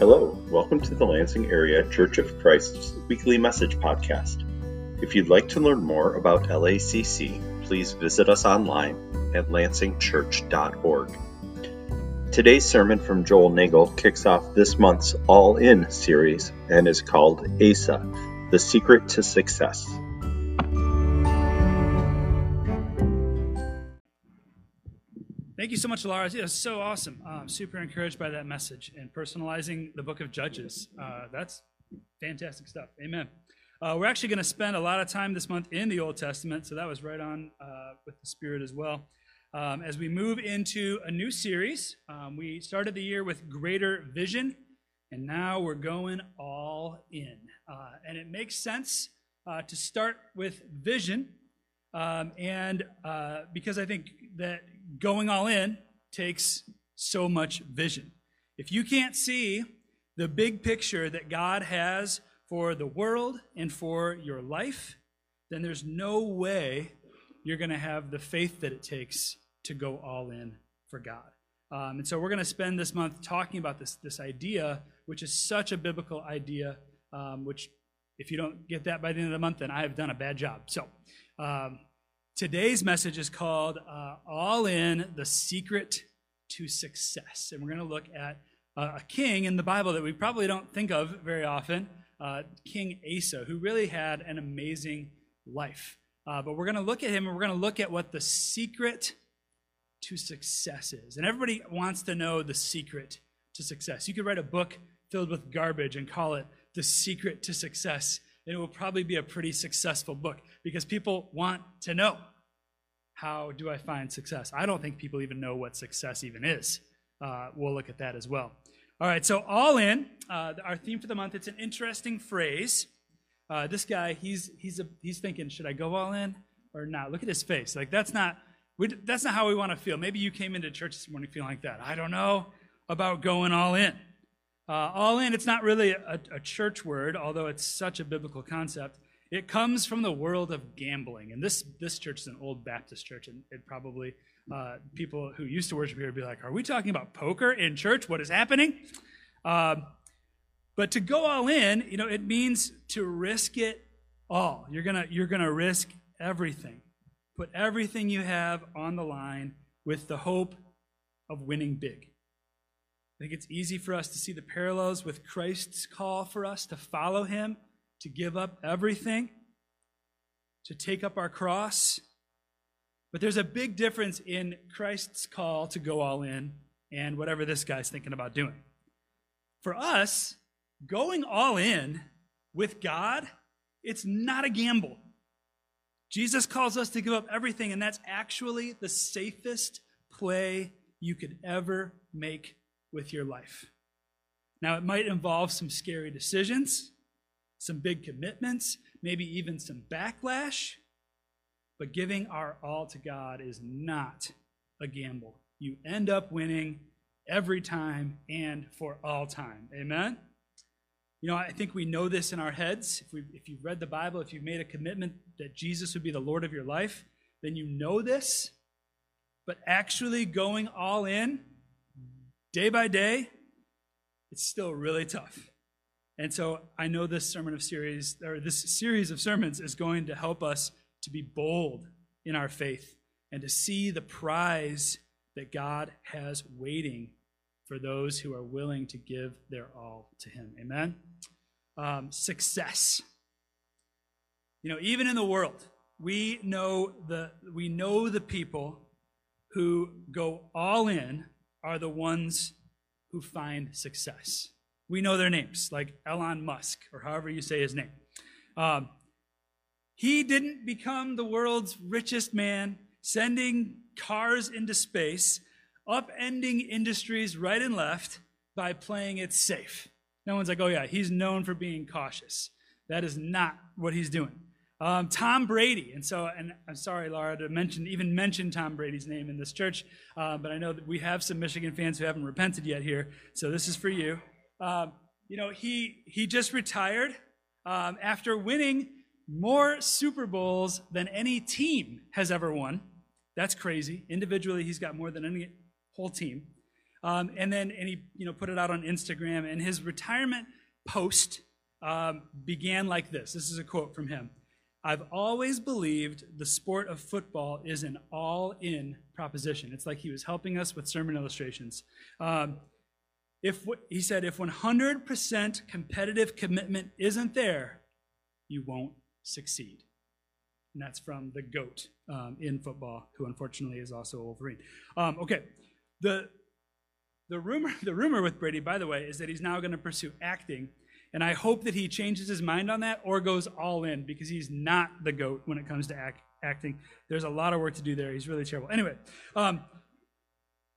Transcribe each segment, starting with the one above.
Hello, welcome to the Lansing Area Church of Christ's weekly message podcast. If you'd like to learn more about LACC, please visit us online at lansingchurch.org. Today's sermon from Joel Nagel kicks off this month's All In series and is called ASA, The Secret to Success. Thank you so much, Laura. It was so awesome. I'm super encouraged by that message and personalizing the book of Judges. Uh, that's fantastic stuff. Amen. Uh, we're actually going to spend a lot of time this month in the Old Testament, so that was right on uh, with the Spirit as well. Um, as we move into a new series, um, we started the year with greater vision, and now we're going all in. Uh, and it makes sense uh, to start with vision, um, and uh, because I think that going all in takes so much vision. If you can't see the big picture that God has for the world and for your life, then there's no way you're going to have the faith that it takes to go all in for God. Um, and so we're going to spend this month talking about this, this idea, which is such a biblical idea, um, which if you don't get that by the end of the month, then I have done a bad job. So um, Today's message is called uh, All In the Secret to Success. And we're going to look at uh, a king in the Bible that we probably don't think of very often, uh, King Asa, who really had an amazing life. Uh, but we're going to look at him and we're going to look at what the secret to success is. And everybody wants to know the secret to success. You could write a book filled with garbage and call it The Secret to Success, it will probably be a pretty successful book because people want to know how do I find success? I don't think people even know what success even is. Uh, we'll look at that as well. All right, so all in, uh, our theme for the month, it's an interesting phrase. Uh, this guy, he's, he's, a, he's thinking, should I go all in or not? Look at his face. Like, that's not, we, that's not how we want to feel. Maybe you came into church this morning feeling like that. I don't know about going all in. Uh, all in, it's not really a, a church word, although it's such a biblical concept. It comes from the world of gambling. And this, this church is an old Baptist church, and it probably, uh, people who used to worship here would be like, Are we talking about poker in church? What is happening? Um, but to go all in, you know, it means to risk it all. You're gonna, you're gonna risk everything. Put everything you have on the line with the hope of winning big. I think it's easy for us to see the parallels with Christ's call for us to follow him to give up everything, to take up our cross. But there's a big difference in Christ's call to go all in and whatever this guy's thinking about doing. For us, going all in with God, it's not a gamble. Jesus calls us to give up everything, and that's actually the safest play you could ever make with your life. Now, it might involve some scary decisions some big commitments, maybe even some backlash. But giving our all to God is not a gamble. You end up winning every time and for all time. Amen? You know, I think we know this in our heads. If, we, if you've read the Bible, if you've made a commitment that Jesus would be the Lord of your life, then you know this. But actually going all in, day by day, it's still really tough. And so I know this sermon of series, or this series of sermons is going to help us to be bold in our faith and to see the prize that God has waiting for those who are willing to give their all to Him. Amen? Um, success. You know, even in the world, we know the we know the people who go all in are the ones who find success. We know their names, like Elon Musk, or however you say his name. Um, he didn't become the world's richest man, sending cars into space, upending industries right and left by playing it safe. No one's like, oh, yeah, he's known for being cautious. That is not what he's doing. Um, Tom Brady, and so, and I'm sorry, Laura, to mention even mention Tom Brady's name in this church, uh, but I know that we have some Michigan fans who haven't repented yet here, so this is for you. Um, you know, he, he just retired um, after winning more Super Bowls than any team has ever won. That's crazy. Individually, he's got more than any whole team. Um, and then and he you know put it out on Instagram. And his retirement post um, began like this. This is a quote from him. I've always believed the sport of football is an all in proposition. It's like he was helping us with sermon illustrations. Um, if he said, if 100% competitive commitment isn't there, you won't succeed. And that's from the GOAT um, in football, who unfortunately is also a Wolverine. Um, okay, the, the, rumor, the rumor with Brady, by the way, is that he's now going to pursue acting and I hope that he changes his mind on that or goes all in because he's not the GOAT when it comes to act, acting. There's a lot of work to do there. He's really terrible. Anyway, um,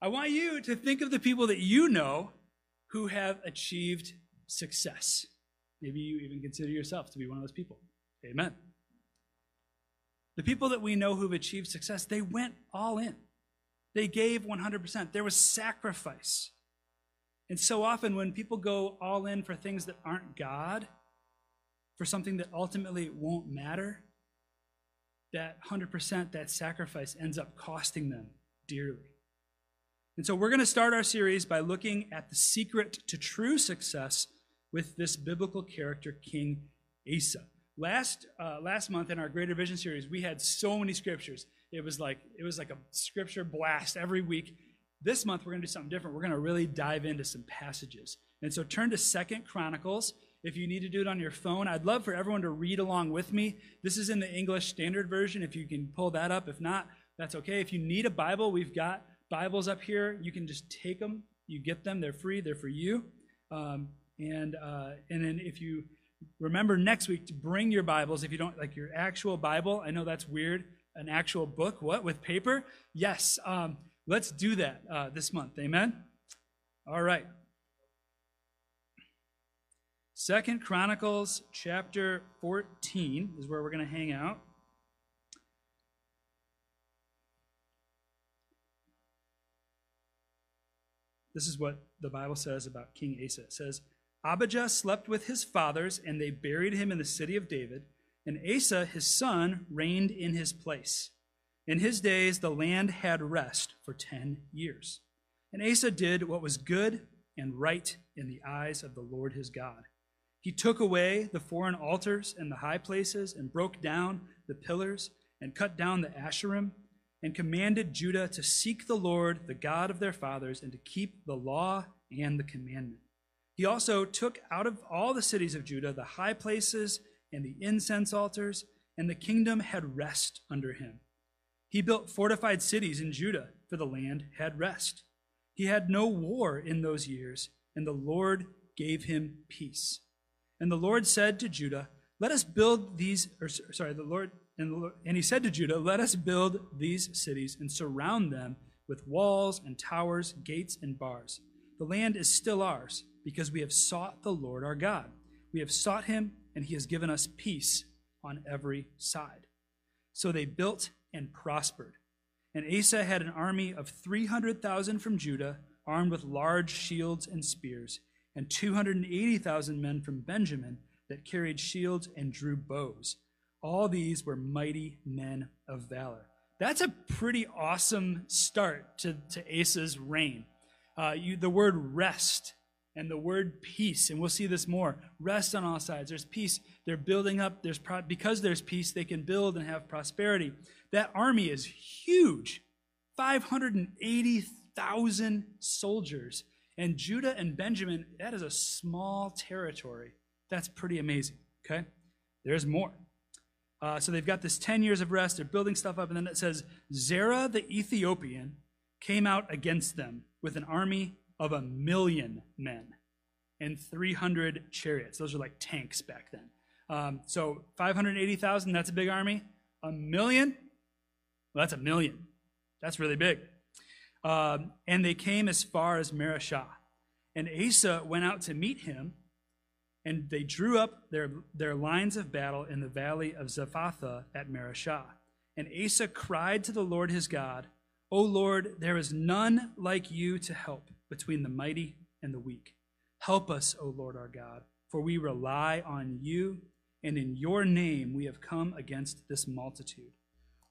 I want you to think of the people that you know who have achieved success. Maybe you even consider yourself to be one of those people. Amen. The people that we know who've achieved success, they went all in. They gave 100%. There was sacrifice. And so often, when people go all in for things that aren't God, for something that ultimately won't matter, that 100%, that sacrifice ends up costing them dearly. And so, we're going to start our series by looking at the secret to true success with this biblical character, King Asa. Last, uh, last month in our Greater Vision series, we had so many scriptures. It was like it was like a scripture blast every week. This month, we're going to do something different. We're going to really dive into some passages. And so turn to Second Chronicles. If you need to do it on your phone, I'd love for everyone to read along with me. This is in the English Standard Version. If you can pull that up, if not, that's okay. If you need a Bible, we've got Bibles up here. You can just take them. You get them. They're free. They're for you. Um, and uh, and then if you remember next week to bring your Bibles, if you don't like your actual Bible, I know that's weird. An actual book, what with paper? Yes. Um, Let's do that uh, this month. Amen? All right. Second Chronicles chapter 14 is where we're going to hang out. This is what the Bible says about King Asa. It says, Abijah slept with his fathers, and they buried him in the city of David, and Asa, his son, reigned in his place. In his days, the land had rest for 10 years. And Asa did what was good and right in the eyes of the Lord his God. He took away the foreign altars and the high places and broke down the pillars and cut down the Asherim and commanded Judah to seek the Lord, the God of their fathers, and to keep the law and the commandment. He also took out of all the cities of Judah the high places and the incense altars, and the kingdom had rest under him. He built fortified cities in Judah, for the land had rest. He had no war in those years, and the Lord gave him peace. And the Lord said to Judah, Let us build these, or sorry, the Lord, and, the Lord, and he said to Judah, Let us build these cities and surround them with walls and towers, gates and bars. The land is still ours, because we have sought the Lord our God. We have sought him, and he has given us peace on every side. So they built and prospered. And Asa had an army of 300,000 from Judah, armed with large shields and spears, and 280,000 men from Benjamin that carried shields and drew bows. All these were mighty men of valor. That's a pretty awesome start to, to Asa's reign. Uh, you, the word rest and the word peace, and we'll see this more. Rest on all sides. There's peace. They're building up. There's pro- because there's peace, they can build and have prosperity. That army is huge 580,000 soldiers. And Judah and Benjamin, that is a small territory. That's pretty amazing, okay? There's more. Uh, so they've got this 10 years of rest. They're building stuff up. And then it says Zerah the Ethiopian came out against them with an army of a million men and 300 chariots. Those are like tanks back then. Um, so 580,000, that's a big army. A million, well, that's a million. That's really big. Um, and they came as far as Mareshah. And Asa went out to meet him, and they drew up their, their lines of battle in the valley of Zephathah at Mareshah. And Asa cried to the Lord his God, O Lord, there is none like you to help between the mighty and the weak. Help us, O Lord our God, for we rely on you, and in your name we have come against this multitude.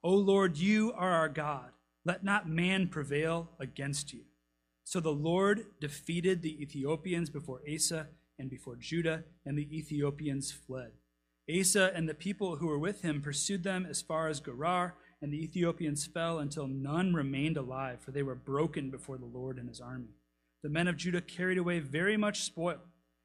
O Lord, you are our God. Let not man prevail against you. So the Lord defeated the Ethiopians before Asa and before Judah, and the Ethiopians fled. Asa and the people who were with him pursued them as far as Gerar, and the Ethiopians fell until none remained alive, for they were broken before the Lord and his army. The men of Judah carried away very much spoil,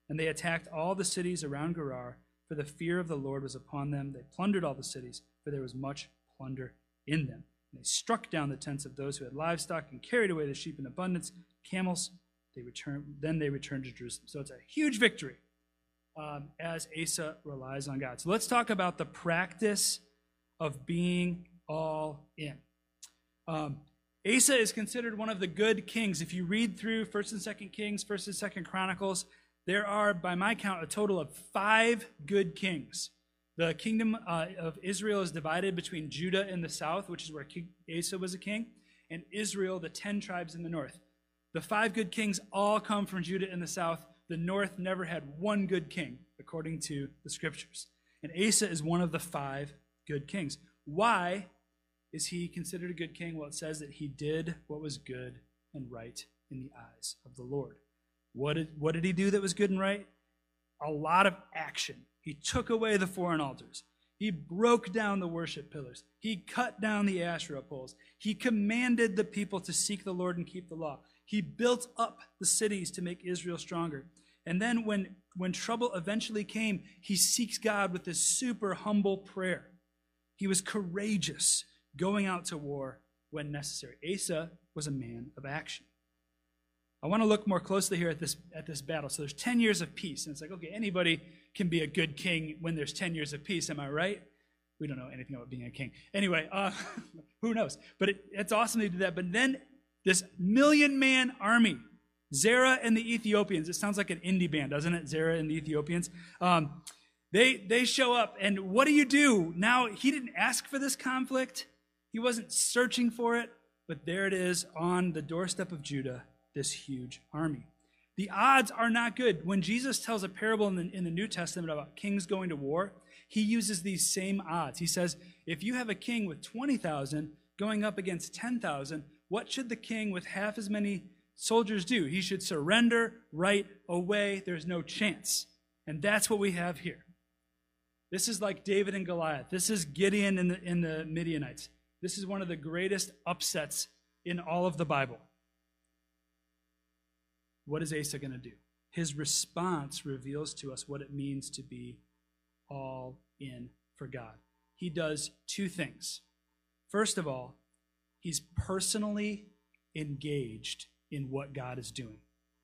and they attacked all the cities around Gerar, for the fear of the Lord was upon them. They plundered all the cities, for there was much plunder in them. And they struck down the tents of those who had livestock and carried away the sheep in abundance, camels. They returned, then they returned to Jerusalem. So it's a huge victory um, as Asa relies on God. So let's talk about the practice of being all in. Um, Asa is considered one of the good kings. If you read through First and Second Kings, First and Second Chronicles, there are, by my count, a total of five good kings. The kingdom uh, of Israel is divided between Judah in the south, which is where king Asa was a king, and Israel, the ten tribes in the north. The five good kings all come from Judah in the south. The north never had one good king, according to the scriptures. And Asa is one of the five good kings. Why is he considered a good king? Well, it says that he did what was good and right in the eyes of the Lord. What did, what did he do that was good and right? A lot of action. He took away the foreign altars. He broke down the worship pillars. He cut down the Asherah poles. He commanded the people to seek the Lord and keep the law. He built up the cities to make Israel stronger. And then when, when trouble eventually came, he seeks God with this super humble prayer. He was courageous, going out to war when necessary. Asa was a man of action. I want to look more closely here at this, at this battle. So there's 10 years of peace. And it's like, okay, anybody can be a good king when there's 10 years of peace. Am I right? We don't know anything about being a king. Anyway, uh, who knows? But it, it's awesome they did that. But then this million man army, Zerah and the Ethiopians. It sounds like an indie band, doesn't it? Zerah and the Ethiopians. Um, they, they show up, and what do you do? Now, he didn't ask for this conflict, he wasn't searching for it, but there it is on the doorstep of Judah this huge army. The odds are not good. When Jesus tells a parable in the, in the New Testament about kings going to war, he uses these same odds. He says, if you have a king with 20,000 going up against 10,000, what should the king with half as many soldiers do? He should surrender right away. There's no chance. And that's what we have here. This is like David and Goliath. This is Gideon and the, and the Midianites. This is one of the greatest upsets in all of the Bible. What is Asa going to do? His response reveals to us what it means to be all in for God. He does two things. First of all, he's personally engaged in what God is doing.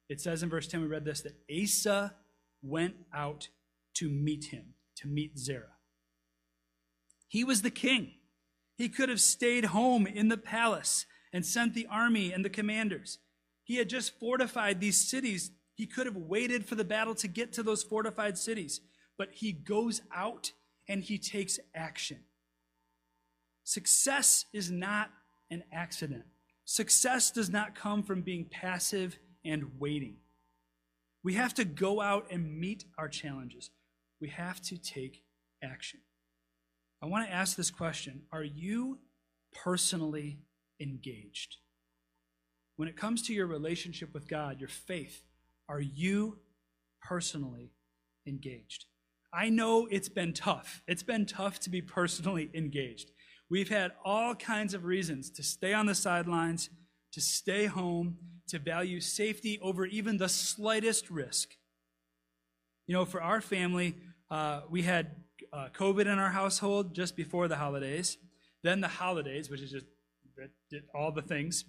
It says in verse 10, we read this, that Asa went out to meet him, to meet Zerah. He was the king. He could have stayed home in the palace and sent the army and the commanders. He had just fortified these cities. He could have waited for the battle to get to those fortified cities, but he goes out and he takes action. Success is not an accident. Success does not come from being passive and waiting. We have to go out and meet our challenges. We have to take action. I want to ask this question Are you personally engaged? When it comes to your relationship with God, your faith, are you personally engaged? I know it's been tough. It's been tough to be personally engaged. We've had all kinds of reasons to stay on the sidelines, to stay home, to value safety over even the slightest risk. You know, for our family, uh, we had uh, COVID in our household just before the holidays, then the holidays, which is just all the things.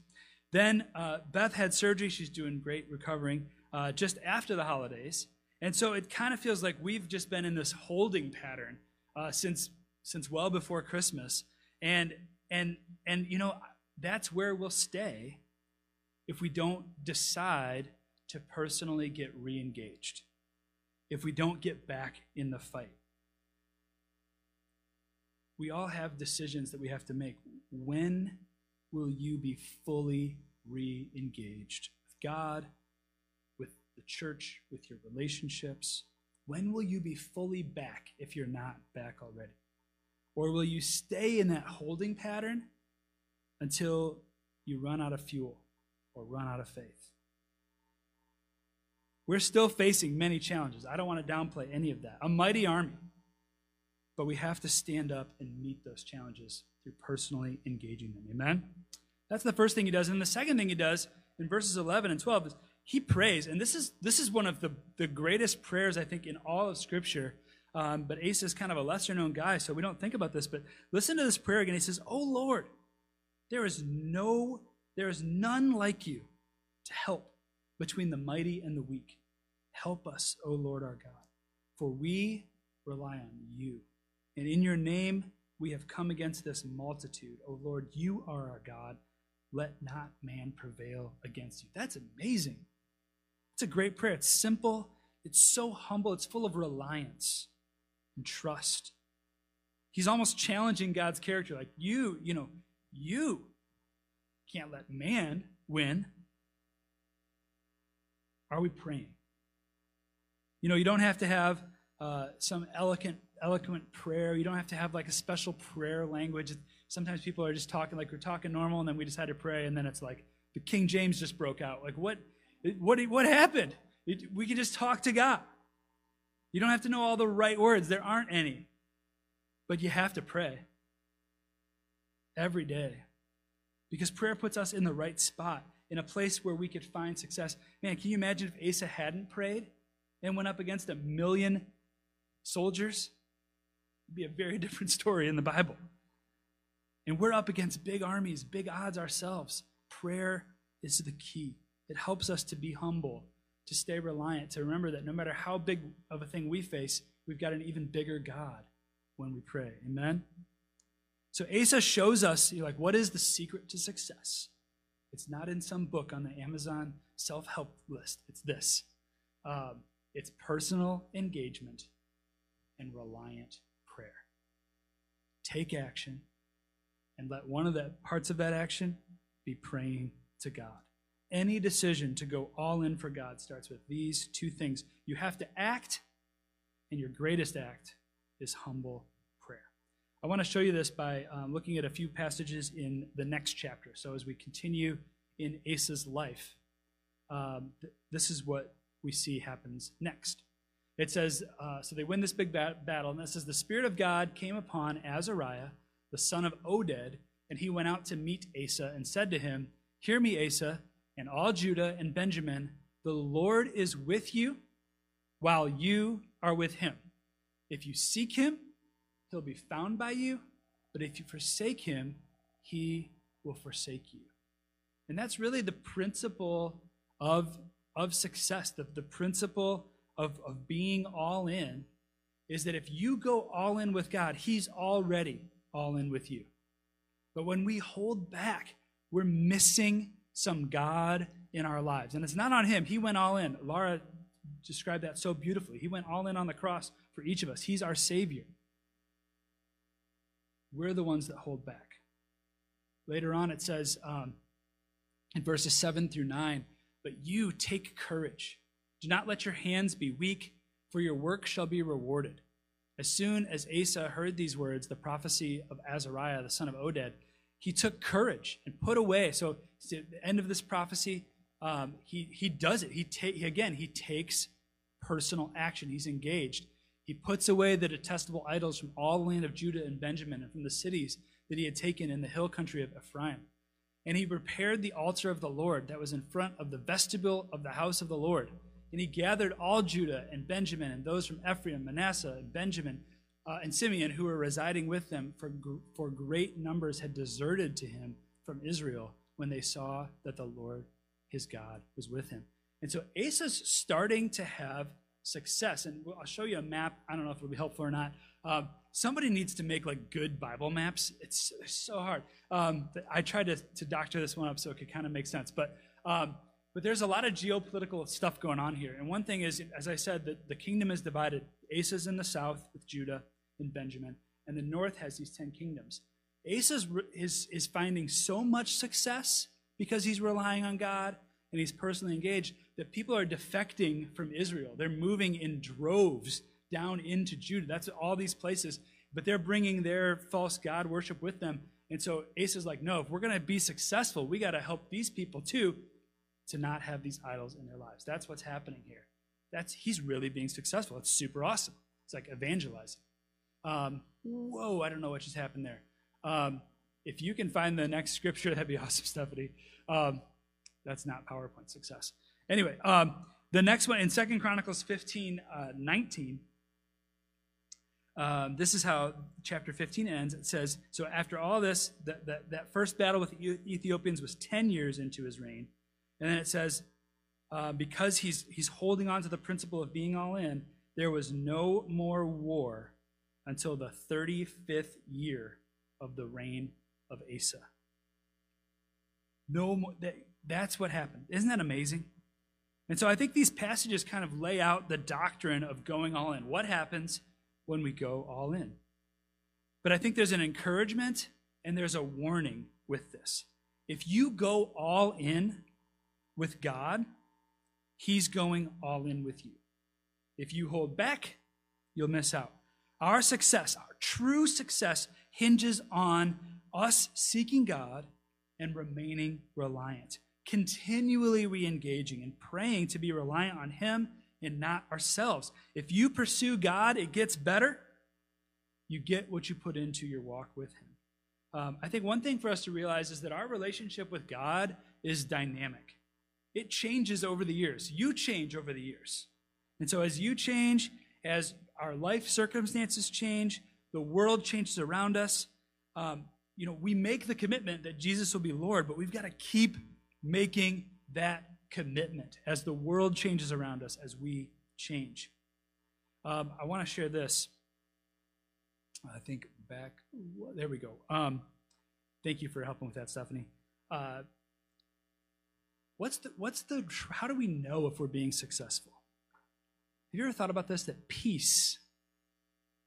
Then uh, Beth had surgery. She's doing great, recovering uh, just after the holidays. And so it kind of feels like we've just been in this holding pattern uh, since since well before Christmas. And and and you know that's where we'll stay if we don't decide to personally get re-engaged. If we don't get back in the fight. We all have decisions that we have to make. When will you be fully re engaged with God, with the church, with your relationships? When will you be fully back if you're not back already? Or will you stay in that holding pattern until you run out of fuel? or run out of faith. We're still facing many challenges. I don't want to downplay any of that. A mighty army. But we have to stand up and meet those challenges through personally engaging them. Amen? That's the first thing he does. And the second thing he does in verses 11 and 12 is he prays. And this is, this is one of the, the greatest prayers, I think, in all of Scripture. Um, but Asa is kind of a lesser known guy, so we don't think about this. But listen to this prayer again. He says, Oh Lord, there is no, there is none like you to help between the mighty and the weak. Help us, O Lord our God, for we rely on you. And in your name we have come against this multitude. O Lord, you are our God. Let not man prevail against you. That's amazing. It's a great prayer. It's simple, it's so humble, it's full of reliance and trust. He's almost challenging God's character. Like, you, you know, you can't let man win. Are we praying? You know, you don't have to have uh, some eloquent, eloquent prayer. You don't have to have like a special prayer language. Sometimes people are just talking like we're talking normal, and then we had to pray, and then it's like the King James just broke out. Like, what, what, what happened? We can just talk to God. You don't have to know all the right words, there aren't any. But you have to pray every day because prayer puts us in the right spot, in a place where we could find success. Man, can you imagine if Asa hadn't prayed and went up against a million soldiers? Be a very different story in the Bible. And we're up against big armies, big odds ourselves. Prayer is the key. It helps us to be humble to stay reliant, to remember that no matter how big of a thing we face, we've got an even bigger God when we pray. Amen? So Asa shows us, like, what is the secret to success? It's not in some book on the Amazon self help list. It's this um, it's personal engagement and reliant. Take action and let one of the parts of that action be praying to God any decision to go all in for God starts with these two things. You have to act, and your greatest act is humble prayer. I want to show you this by um, looking at a few passages in the next chapter. So, as we continue in Asa's life, um, th- this is what we see happens next. It says, uh, so they win this big bat- battle, and it says, The Spirit of God came upon Azariah, the son of Oded, and he went out to meet Asa and said to him, Hear me, Asa and all Judah and Benjamin, the Lord is with you while you are with him. If you seek him, he'll be found by you, but if you forsake him, he will forsake you. And that's really the principle of, of success, the, the principle of, of being all in is that if you go all in with God, he's already all in with you. But when we hold back, we're missing some God in our lives. And it's not on him. He went all in. Laura described that so beautifully. He went all in on the cross for each of us. He's our Savior. We're the ones that hold back. Later on, it says um, in verses 7 through 9, but you take courage. Do not let your hands be weak, for your work shall be rewarded. As soon as Asa heard these words, the prophecy of Azariah, the son of Oded, he took courage and put away. So, at the end of this prophecy, um, he, he does it. He ta- again, he takes personal action. He's engaged. He puts away the detestable idols from all the land of Judah and Benjamin and from the cities that he had taken in the hill country of Ephraim. And he repaired the altar of the Lord that was in front of the vestibule of the house of the Lord. And he gathered all Judah and Benjamin and those from Ephraim, Manasseh, and Benjamin uh, and Simeon, who were residing with them, for, for great numbers had deserted to him from Israel when they saw that the Lord his God was with him. And so Asa's starting to have success. And I'll show you a map. I don't know if it'll be helpful or not. Um, somebody needs to make like good Bible maps. It's, so hard. Um, I tried to, to doctor this one up so it could kind of make sense. But um, but there's a lot of geopolitical stuff going on here. And one thing is, as I said, that the kingdom is divided. Asa's in the south with Judah, and Benjamin, and the north has these 10 kingdoms. Asa is, is finding so much success because he's relying on God and he's personally engaged that people are defecting from Israel. They're moving in droves down into Judah. That's all these places, but they're bringing their false God worship with them. And so Asa's like, no, if we're going to be successful, we got to help these people too. To not have these idols in their lives. That's what's happening here. That's he's really being successful. It's super awesome. It's like evangelizing. Um, whoa, I don't know what just happened there. Um, if you can find the next scripture, that'd be awesome, Stephanie. Um, that's not PowerPoint success. Anyway, um, the next one in Second Chronicles 15, uh, 19. Um, this is how chapter 15 ends. It says, So after all this, that, that, that first battle with the Ethiopians was 10 years into his reign. And then it says, uh, because he's, he's holding on to the principle of being all in, there was no more war until the 35th year of the reign of Asa. No more, that, that's what happened. Isn't that amazing? And so I think these passages kind of lay out the doctrine of going all in. What happens when we go all in? But I think there's an encouragement and there's a warning with this. If you go all in with God, He's going all in with you. If you hold back, you'll miss out. Our success, our true success, hinges on us seeking God and remaining reliant, continually re engaging and praying to be reliant on Him and not ourselves. If you pursue God, it gets better. You get what you put into your walk with Him. Um, I think one thing for us to realize is that our relationship with God is dynamic. It changes over the years. You change over the years. And so, as you change, as our life circumstances change, the world changes around us, um, you know, we make the commitment that Jesus will be Lord, but we've got to keep making that commitment as the world changes around us, as we change. Um, I want to share this. I think back, there we go. Um, thank you for helping with that, Stephanie. Uh, what's the, what's the, how do we know if we're being successful? Have you ever thought about this? That peace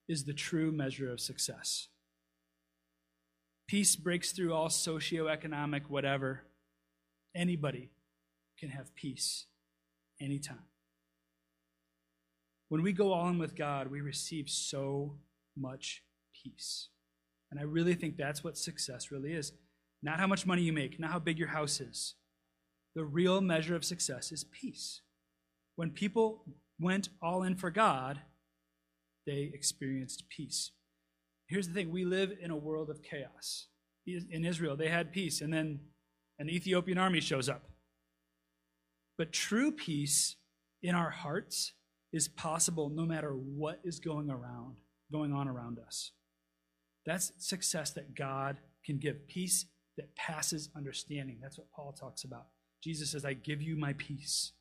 is the true measure of success. Peace breaks through all socioeconomic whatever. Anybody can have peace anytime. When we go all in with God, we receive so much peace. And I really think that's what success really is. Not how much money you make, not how big your house is. The real measure of success is peace. When people went all in for God, they experienced peace. Here's the thing we live in a world of chaos. In Israel, they had peace, and then an Ethiopian army shows up. But true peace in our hearts is possible no matter what is going around, going on around us. That's success that God can give. Peace that passes understanding. That's what Paul talks about. Jesus says, I give you my peace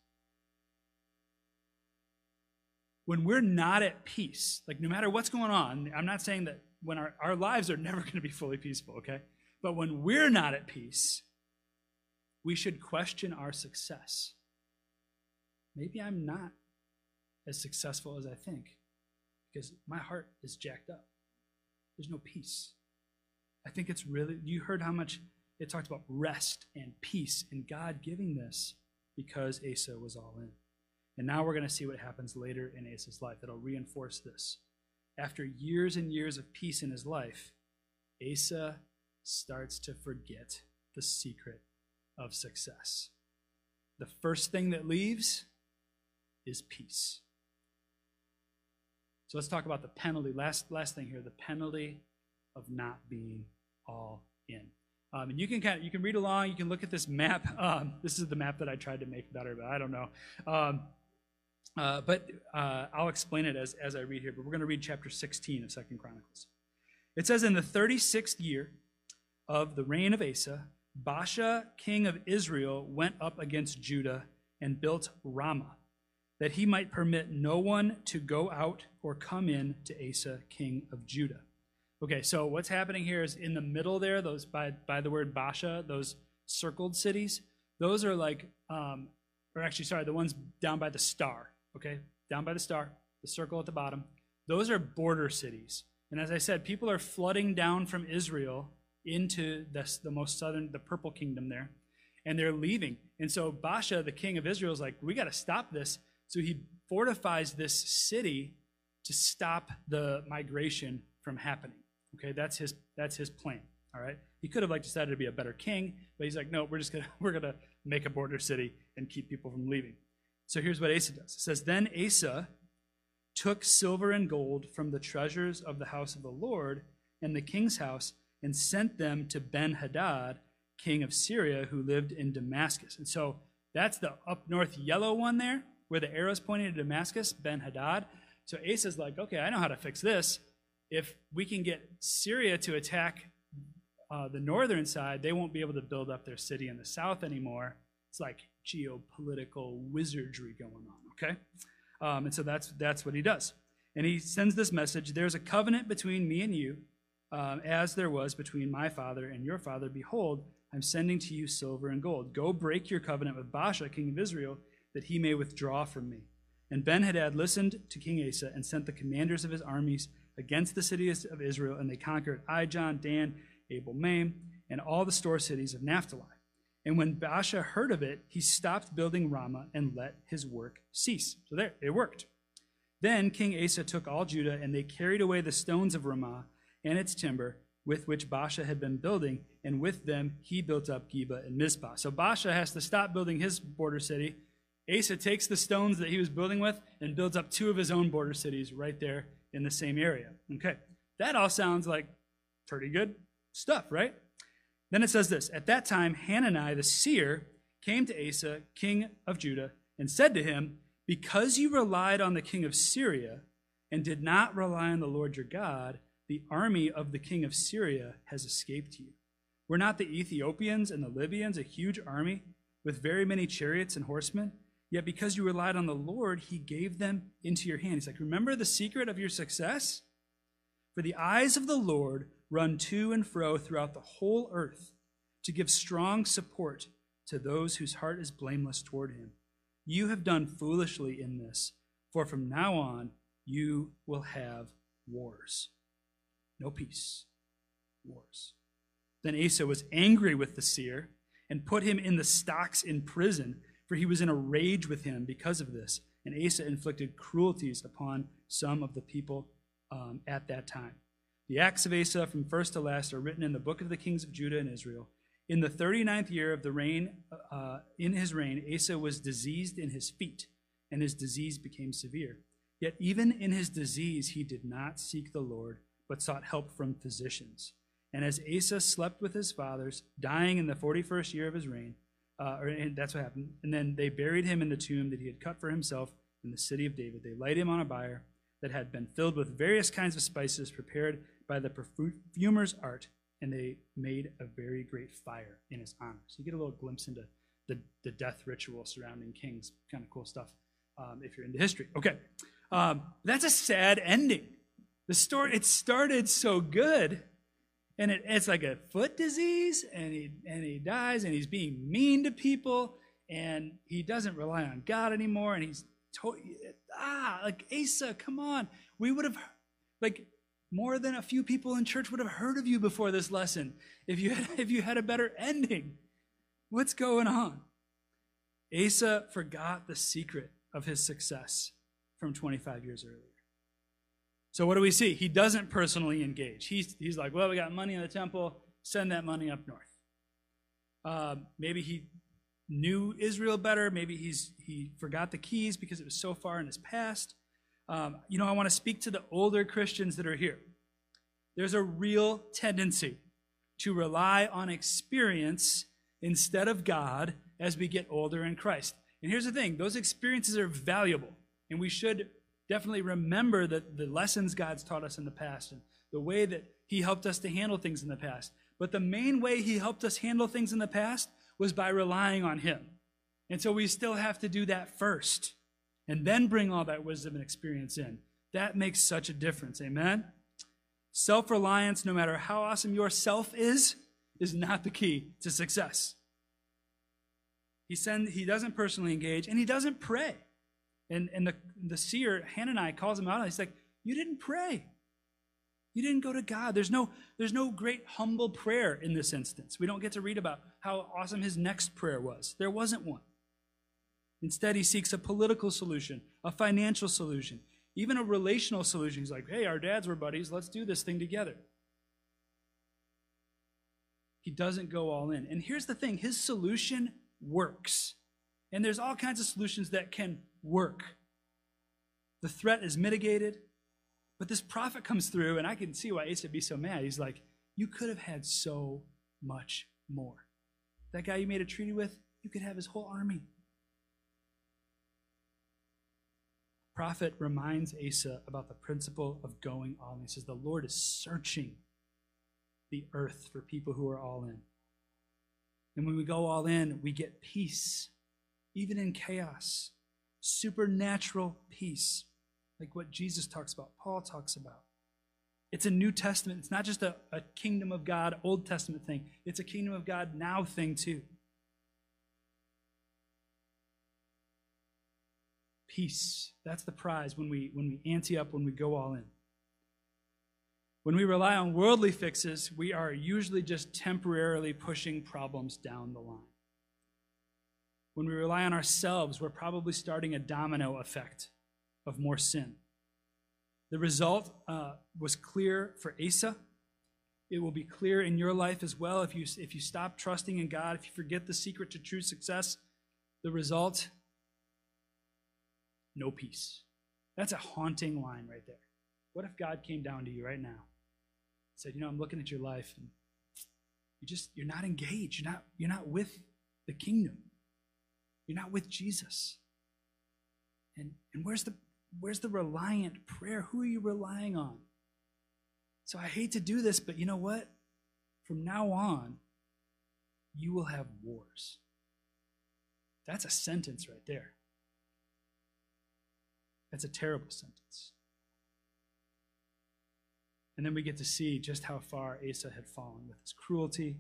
when we're not at peace, like no matter what's going on, I'm not saying that when our, our lives are never going to be fully peaceful, okay? But when we're not at peace, we should question our success. Maybe I'm not as successful as I think because my heart is jacked up. There's no peace. I think it's really, you heard how much it talked about rest and peace and God giving this because Asa was all in. And now we're going to see what happens later in Asa's life that'll reinforce this. After years and years of peace in his life, Asa starts to forget the secret of success. The first thing that leaves is peace. So let's talk about the penalty. Last, last thing here the penalty of not being. Um, and you can kind of, you can read along. You can look at this map. Um, this is the map that I tried to make better, but I don't know. Um, uh, but uh, I'll explain it as, as I read here. But we're going to read chapter 16 of Second Chronicles. It says, In the 36th year of the reign of Asa, Baasha, king of Israel, went up against Judah and built Ramah, that he might permit no one to go out or come in to Asa, king of Judah. Okay, so what's happening here is in the middle there, those by, by the word Baasha, those circled cities, those are like, um, or actually, sorry, the ones down by the star okay, down by the star, the circle at the bottom. Those are border cities. And as I said, people are flooding down from Israel into the, the most southern, the purple kingdom there, and they're leaving. And so Baasha, the king of Israel, is like, we got to stop this. So he fortifies this city to stop the migration from happening. Okay, that's his that's his plan. All right. He could have like decided to be a better king, but he's like, no, we're just gonna we're gonna make a border city and keep people from leaving. So here's what Asa does. It says, Then Asa took silver and gold from the treasures of the house of the Lord and the king's house and sent them to Ben Hadad, king of Syria, who lived in Damascus. And so that's the up north yellow one there, where the arrow's pointing to Damascus, Ben Hadad. So Asa's like, okay, I know how to fix this. If we can get Syria to attack uh, the northern side, they won't be able to build up their city in the south anymore. It's like geopolitical wizardry going on, okay? Um, and so that's, that's what he does. And he sends this message There's a covenant between me and you, um, as there was between my father and your father. Behold, I'm sending to you silver and gold. Go break your covenant with Baasha, king of Israel, that he may withdraw from me. And Ben Hadad listened to King Asa and sent the commanders of his armies against the cities of Israel, and they conquered Ijon, Dan, Abel Maim, and all the store cities of Naphtali. And when Baasha heard of it, he stopped building Ramah and let his work cease. So there, it worked. Then King Asa took all Judah, and they carried away the stones of Ramah and its timber with which Baasha had been building, and with them he built up Geba and Mizpah. So Baasha has to stop building his border city. Asa takes the stones that he was building with and builds up two of his own border cities right there in the same area. Okay, that all sounds like pretty good stuff, right? Then it says this At that time, Hanani the seer came to Asa, king of Judah, and said to him, Because you relied on the king of Syria and did not rely on the Lord your God, the army of the king of Syria has escaped you. Were not the Ethiopians and the Libyans a huge army with very many chariots and horsemen? Yet because you relied on the Lord, he gave them into your hand. He's like, Remember the secret of your success? For the eyes of the Lord run to and fro throughout the whole earth to give strong support to those whose heart is blameless toward him. You have done foolishly in this, for from now on you will have wars. No peace, wars. Then Asa was angry with the seer and put him in the stocks in prison, for he was in a rage with him because of this. And Asa inflicted cruelties upon some of the people um, at that time. The acts of Asa from first to last are written in the book of the kings of Judah and Israel. In the 39th year of the reign, uh, in his reign, Asa was diseased in his feet, and his disease became severe. Yet even in his disease, he did not seek the Lord, but sought help from physicians. And as Asa slept with his fathers, dying in the 41st year of his reign, uh, or, and that's what happened. And then they buried him in the tomb that he had cut for himself in the city of David. They laid him on a bier that had been filled with various kinds of spices prepared by the perfumer's art, and they made a very great fire in his honor. So you get a little glimpse into the, the death ritual surrounding kings. Kind of cool stuff um, if you're into history. Okay, um, that's a sad ending. The story it started so good, and it, it's like a foot disease, and he and he dies, and he's being mean to people, and he doesn't rely on God anymore, and he's to, ah like Asa, come on, we would have like more than a few people in church would have heard of you before this lesson if you had, if you had a better ending. What's going on? Asa forgot the secret of his success from 25 years earlier. So, what do we see? He doesn't personally engage. He's, he's like, well, we got money in the temple, send that money up north. Uh, maybe he knew Israel better. Maybe he's, he forgot the keys because it was so far in his past. Um, you know, I want to speak to the older Christians that are here. There's a real tendency to rely on experience instead of God as we get older in Christ. And here's the thing those experiences are valuable, and we should definitely remember that the lessons God's taught us in the past and the way that He helped us to handle things in the past. But the main way He helped us handle things in the past was by relying on Him. And so we still have to do that first and then bring all that wisdom and experience in. That makes such a difference. Amen? Self reliance, no matter how awesome your self is, is not the key to success. He, send, he doesn't personally engage and he doesn't pray. And, and the, the seer, Hanani, calls him out. He's like, You didn't pray. You didn't go to God. There's no, there's no great humble prayer in this instance. We don't get to read about how awesome his next prayer was. There wasn't one. Instead, he seeks a political solution, a financial solution, even a relational solution. He's like, hey, our dads were buddies. Let's do this thing together. He doesn't go all in. And here's the thing his solution works. And there's all kinds of solutions that can work. The threat is mitigated, but this prophet comes through, and I can see why Asa would be so mad. He's like, You could have had so much more. That guy you made a treaty with, you could have his whole army. prophet reminds Asa about the principle of going all in. He says, The Lord is searching the earth for people who are all in. And when we go all in, we get peace, even in chaos, supernatural peace, like what Jesus talks about, Paul talks about. It's a New Testament. It's not just a, a kingdom of God, Old Testament thing, it's a kingdom of God now thing, too. peace. That's the prize when we, when we ante up, when we go all in. When we rely on worldly fixes, we are usually just temporarily pushing problems down the line. When we rely on ourselves, we're probably starting a domino effect of more sin. The result uh, was clear for Asa. It will be clear in your life as well if you, if you stop trusting in God, if you forget the secret to true success. The result no peace. That's a haunting line right there. What if God came down to you right now? Said, you know, I'm looking at your life and you just you're not engaged. You're not you're not with the kingdom. You're not with Jesus. And and where's the where's the reliant prayer? Who are you relying on? So I hate to do this, but you know what? From now on, you will have wars. That's a sentence right there. That's a terrible sentence. And then we get to see just how far Asa had fallen with his cruelty.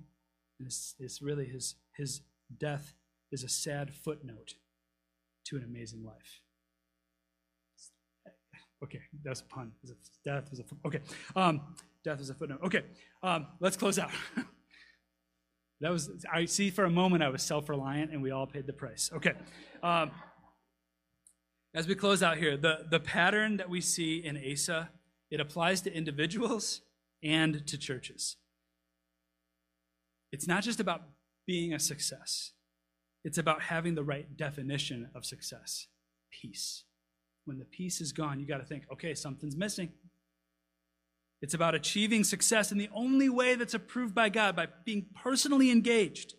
And it's, it's really his, his death is a sad footnote to an amazing life. Okay, that's a pun. Death was a okay. Um, death is a footnote. Okay, um, let's close out. that was I see. For a moment, I was self-reliant, and we all paid the price. Okay. Um, as we close out here, the, the pattern that we see in Asa, it applies to individuals and to churches. It's not just about being a success, it's about having the right definition of success peace. When the peace is gone, you got to think, okay, something's missing. It's about achieving success in the only way that's approved by God, by being personally engaged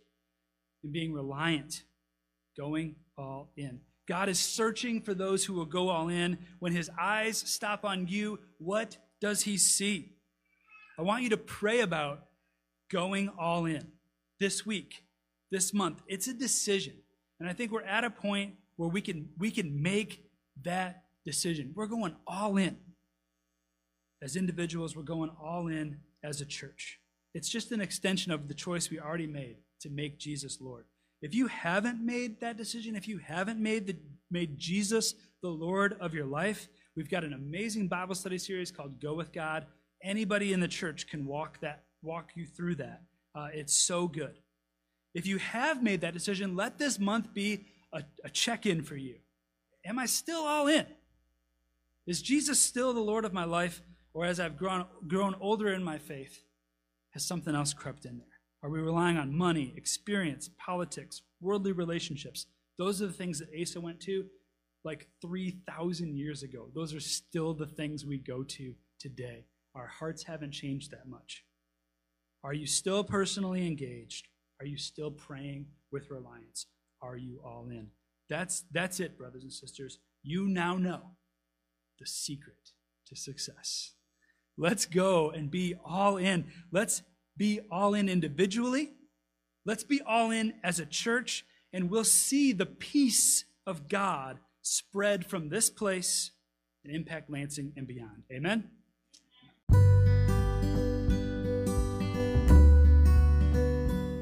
and being reliant, going all in. God is searching for those who will go all in. When his eyes stop on you, what does he see? I want you to pray about going all in this week, this month. It's a decision. And I think we're at a point where we can, we can make that decision. We're going all in. As individuals, we're going all in as a church. It's just an extension of the choice we already made to make Jesus Lord. If you haven't made that decision, if you haven't made, the, made Jesus the Lord of your life, we've got an amazing Bible study series called Go with God. Anybody in the church can walk that, walk you through that. Uh, it's so good. If you have made that decision, let this month be a, a check-in for you. Am I still all in? Is Jesus still the Lord of my life, or as I've grown, grown older in my faith, has something else crept in there? Are we relying on money, experience, politics, worldly relationships? Those are the things that Asa went to like 3,000 years ago. Those are still the things we go to today. Our hearts haven't changed that much. Are you still personally engaged? Are you still praying with reliance? Are you all in? That's, that's it, brothers and sisters. You now know the secret to success. Let's go and be all in. Let's be all in individually. Let's be all in as a church, and we'll see the peace of God spread from this place and impact Lansing and beyond. Amen.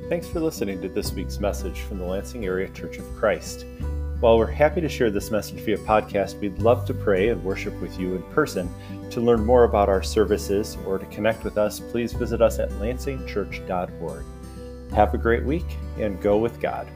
Thanks for listening to this week's message from the Lansing Area Church of Christ. While we're happy to share this message via podcast, we'd love to pray and worship with you in person. To learn more about our services or to connect with us, please visit us at lansingchurch.org. Have a great week and go with God.